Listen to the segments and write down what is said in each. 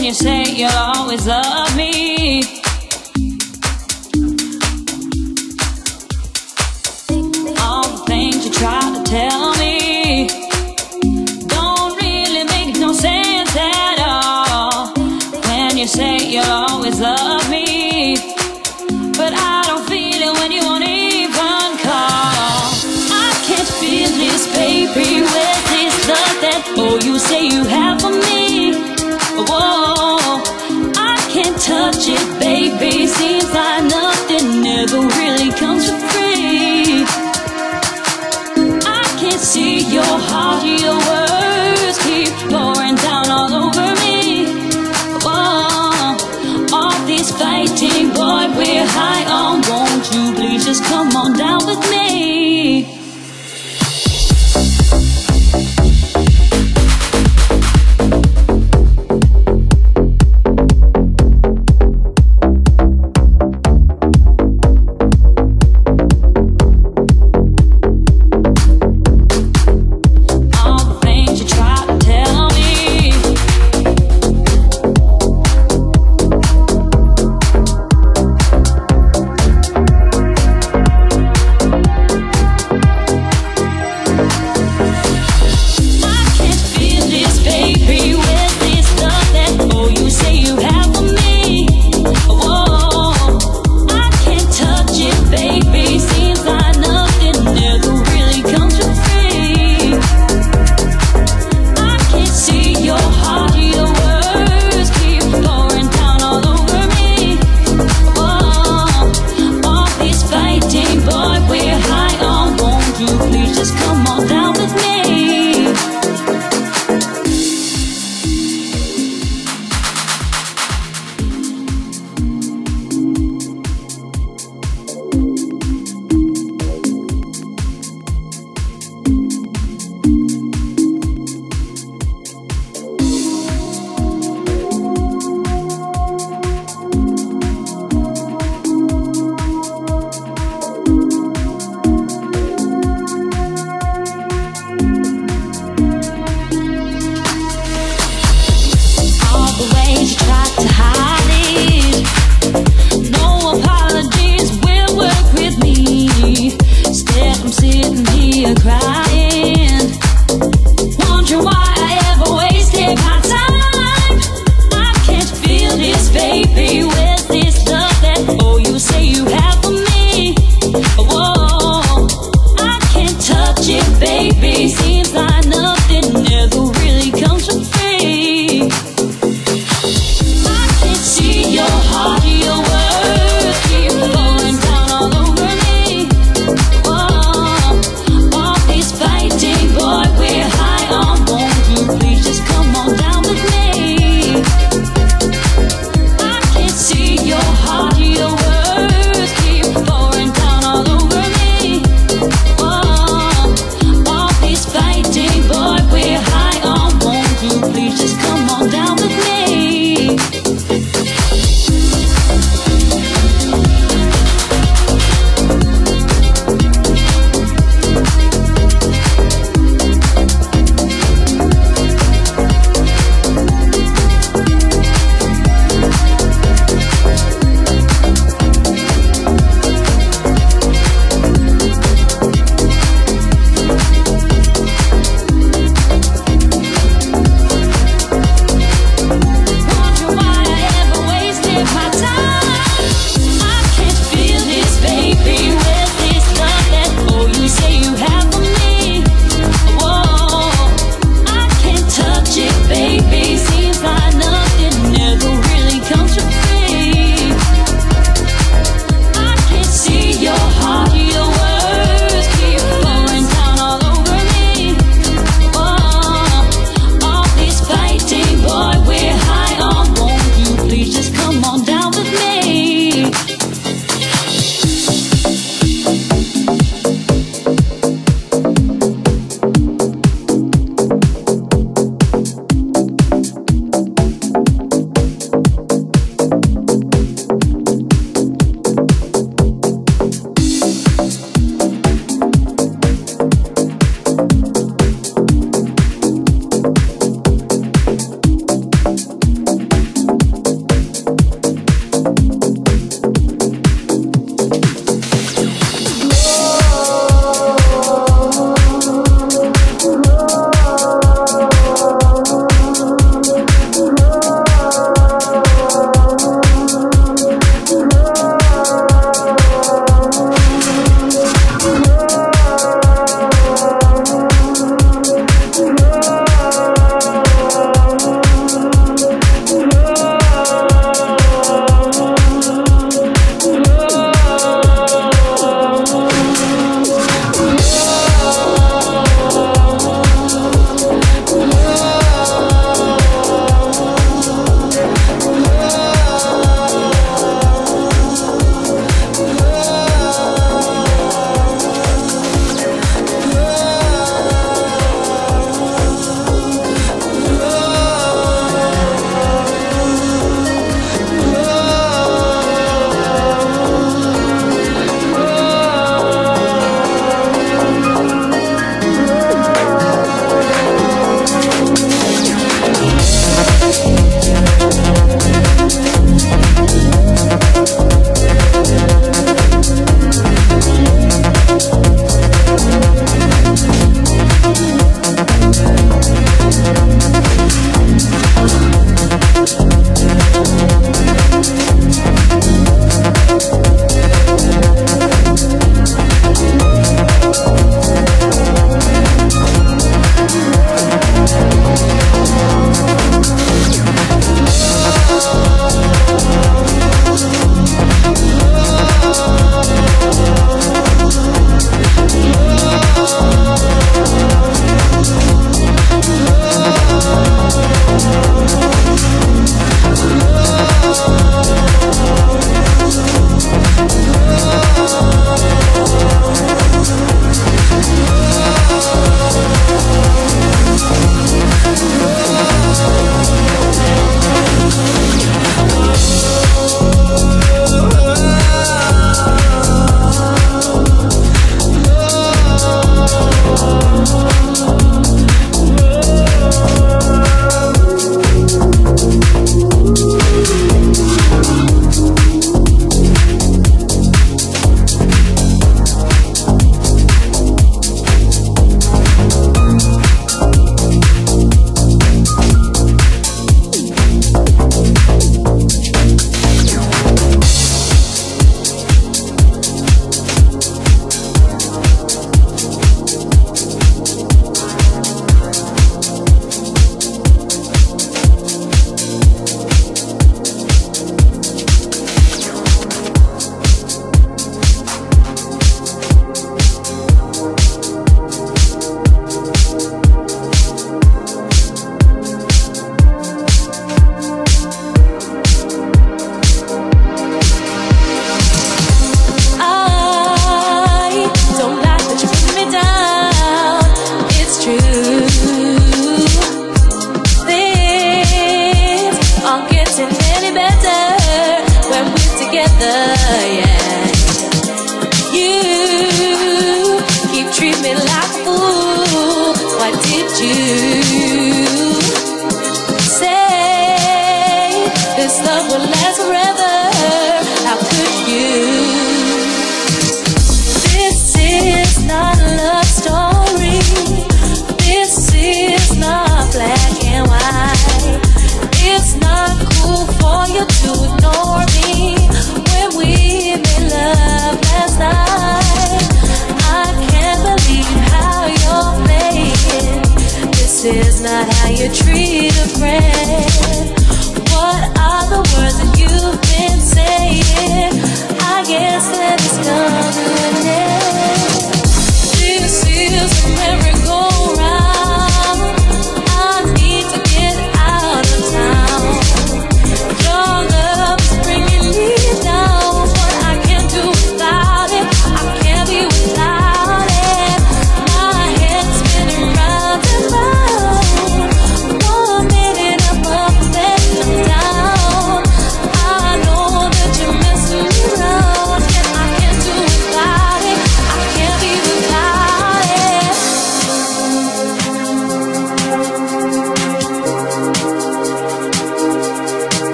when you say you'll always love me.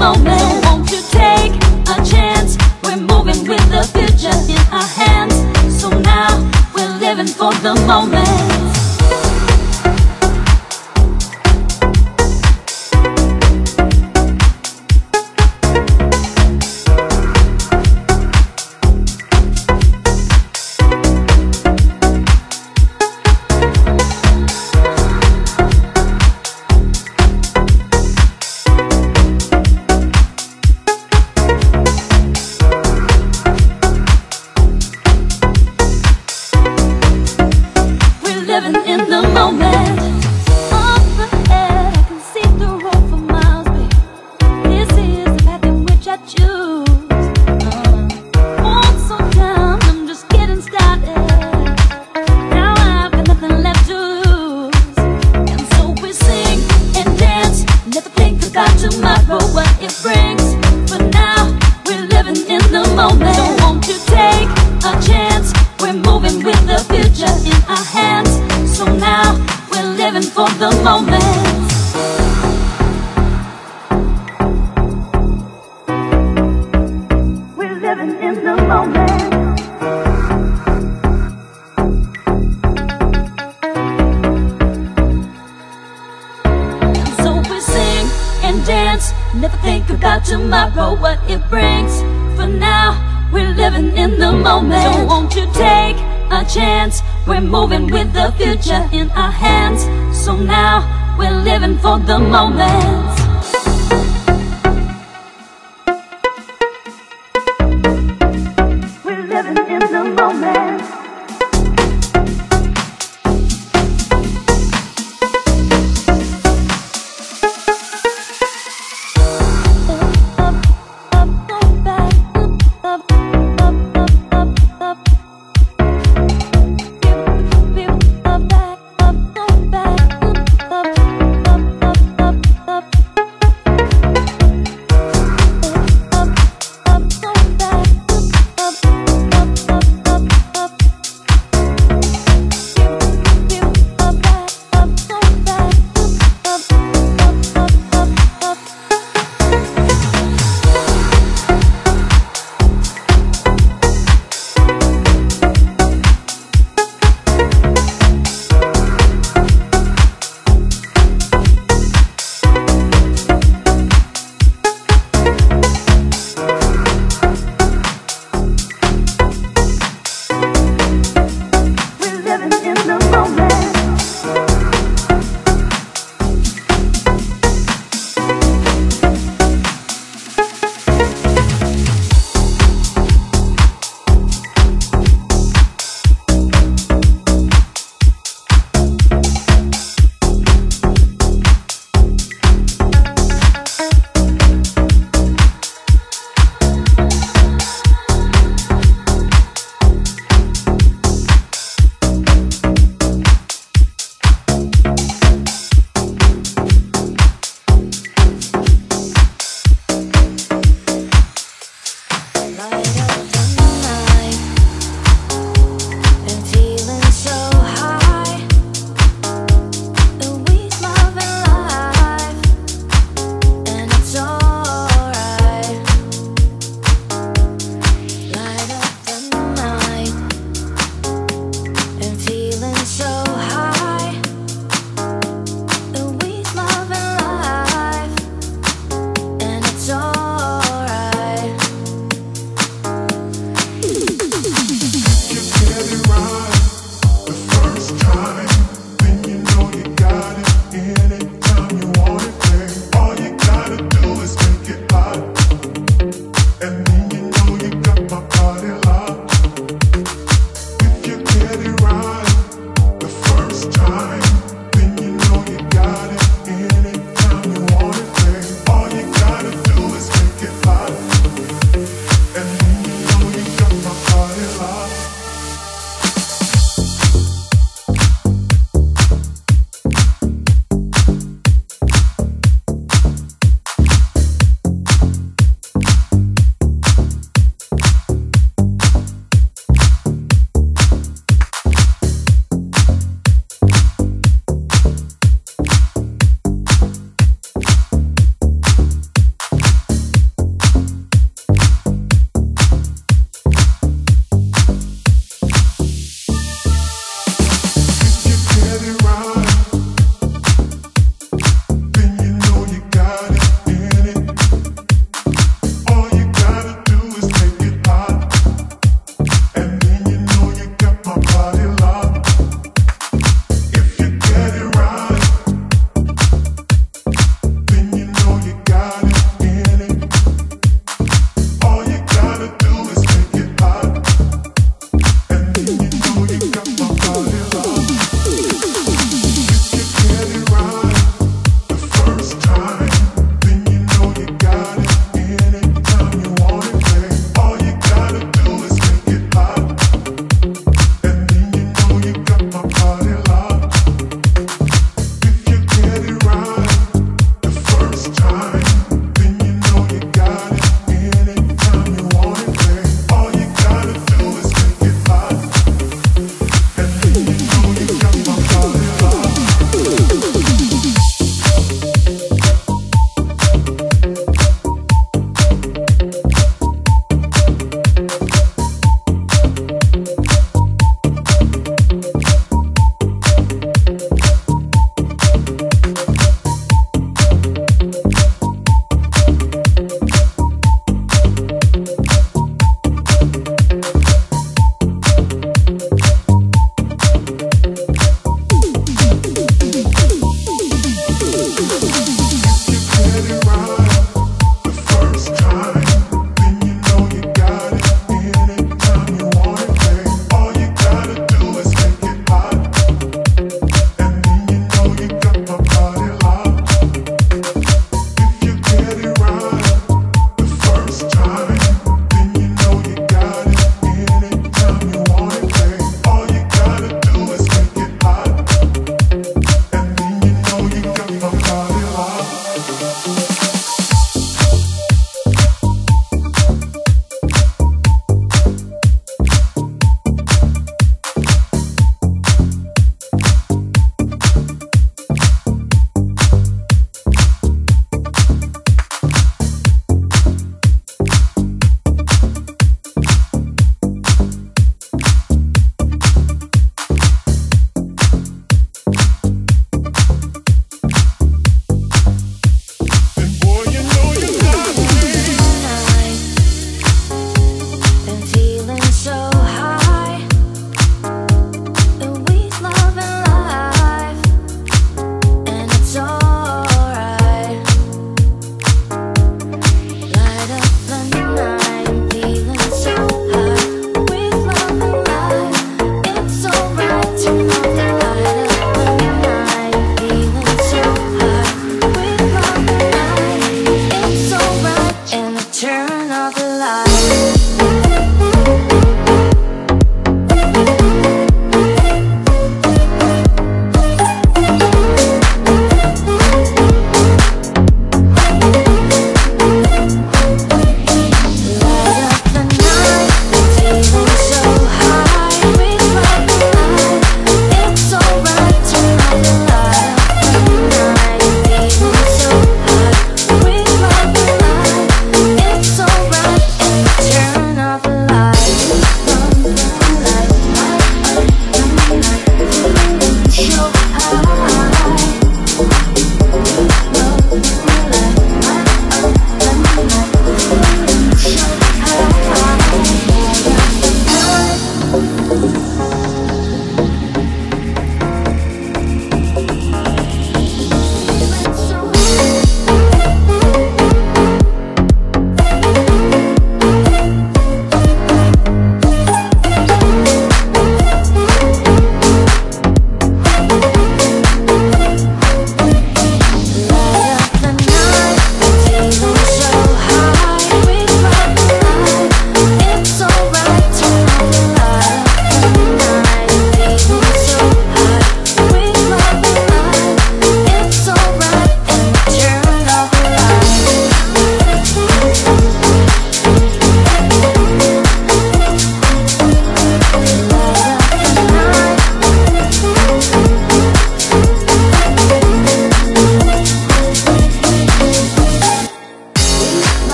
moment.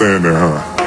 I got a